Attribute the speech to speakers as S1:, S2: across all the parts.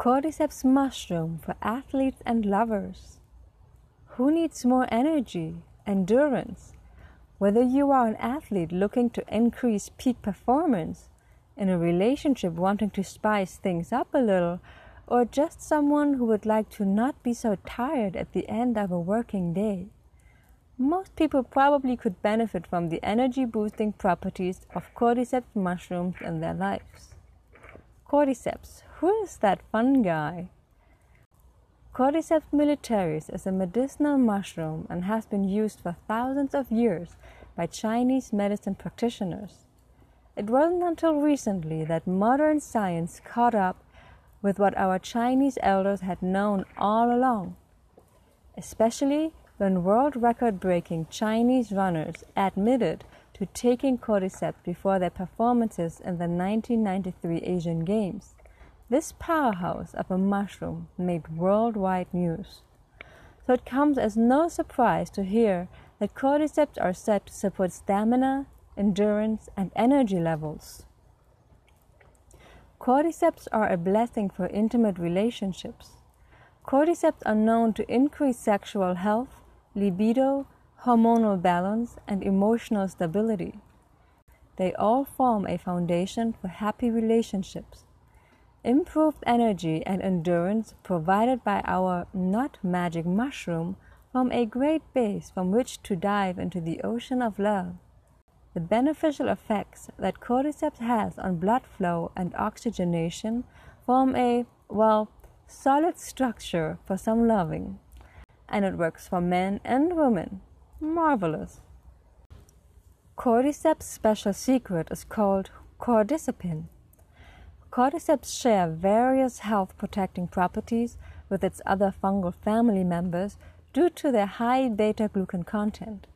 S1: Cordyceps mushroom for athletes and lovers. Who needs more energy, endurance? Whether you are an athlete looking to increase peak performance, in a relationship wanting to spice things up a little, or just someone who would like to not be so tired at the end of a working day. Most people probably could benefit from the energy boosting properties of cordyceps mushrooms in their lives. Cordyceps, who is that fun guy? Cordyceps militaris is a medicinal mushroom and has been used for thousands of years by Chinese medicine practitioners. It wasn't until recently that modern science caught up with what our Chinese elders had known all along, especially when world record breaking Chinese runners admitted to taking cordyceps before their performances in the 1993 Asian Games. This powerhouse of a mushroom made worldwide news. So it comes as no surprise to hear that cordyceps are said to support stamina, endurance, and energy levels. Cordyceps are a blessing for intimate relationships. Cordyceps are known to increase sexual health, libido, hormonal balance, and emotional stability. They all form a foundation for happy relationships. Improved energy and endurance provided by our not magic mushroom form a great base from which to dive into the ocean of love. The beneficial effects that cordyceps has on blood flow and oxygenation form a, well, solid structure for some loving. And it works for men and women. Marvelous. Cordyceps' special secret is called cordycepin. Cordyceps share various health protecting properties with its other fungal family members due to their high beta glucan content.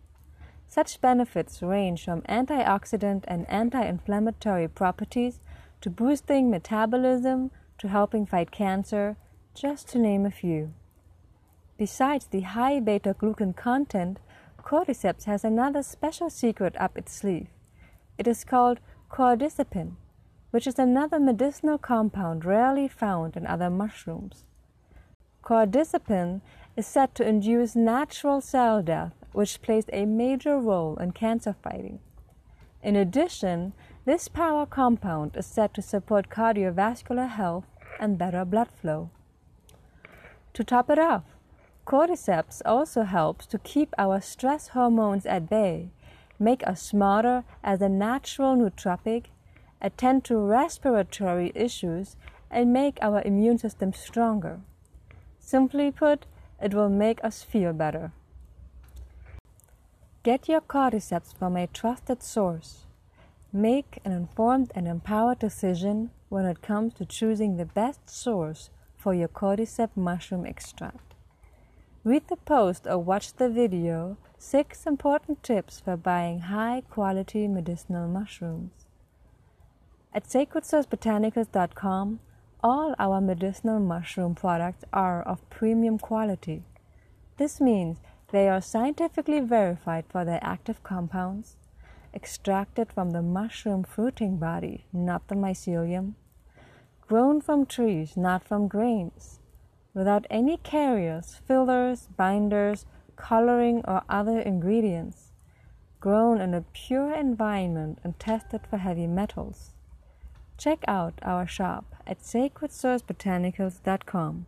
S1: Such benefits range from antioxidant and anti inflammatory properties to boosting metabolism to helping fight cancer, just to name a few. Besides the high beta glucan content, cordyceps has another special secret up its sleeve. It is called cordycepin, which is another medicinal compound rarely found in other mushrooms. Cordycepin is said to induce natural cell death which plays a major role in cancer fighting. In addition, this power compound is said to support cardiovascular health and better blood flow. To top it off, cordyceps also helps to keep our stress hormones at bay, make us smarter as a natural nootropic, attend to respiratory issues, and make our immune system stronger. Simply put, it will make us feel better. Get your cordyceps from a trusted source. Make an informed and empowered decision when it comes to choosing the best source for your cordyceps mushroom extract. Read the post or watch the video Six Important Tips for Buying High Quality Medicinal Mushrooms. At sacredsourcebotanicals.com, all our medicinal mushroom products are of premium quality. This means they are scientifically verified for their active compounds, extracted from the mushroom fruiting body, not the mycelium, grown from trees, not from grains, without any carriers, fillers, binders, coloring, or other ingredients, grown in a pure environment and tested for heavy metals. Check out our shop at sacredsourcebotanicals.com.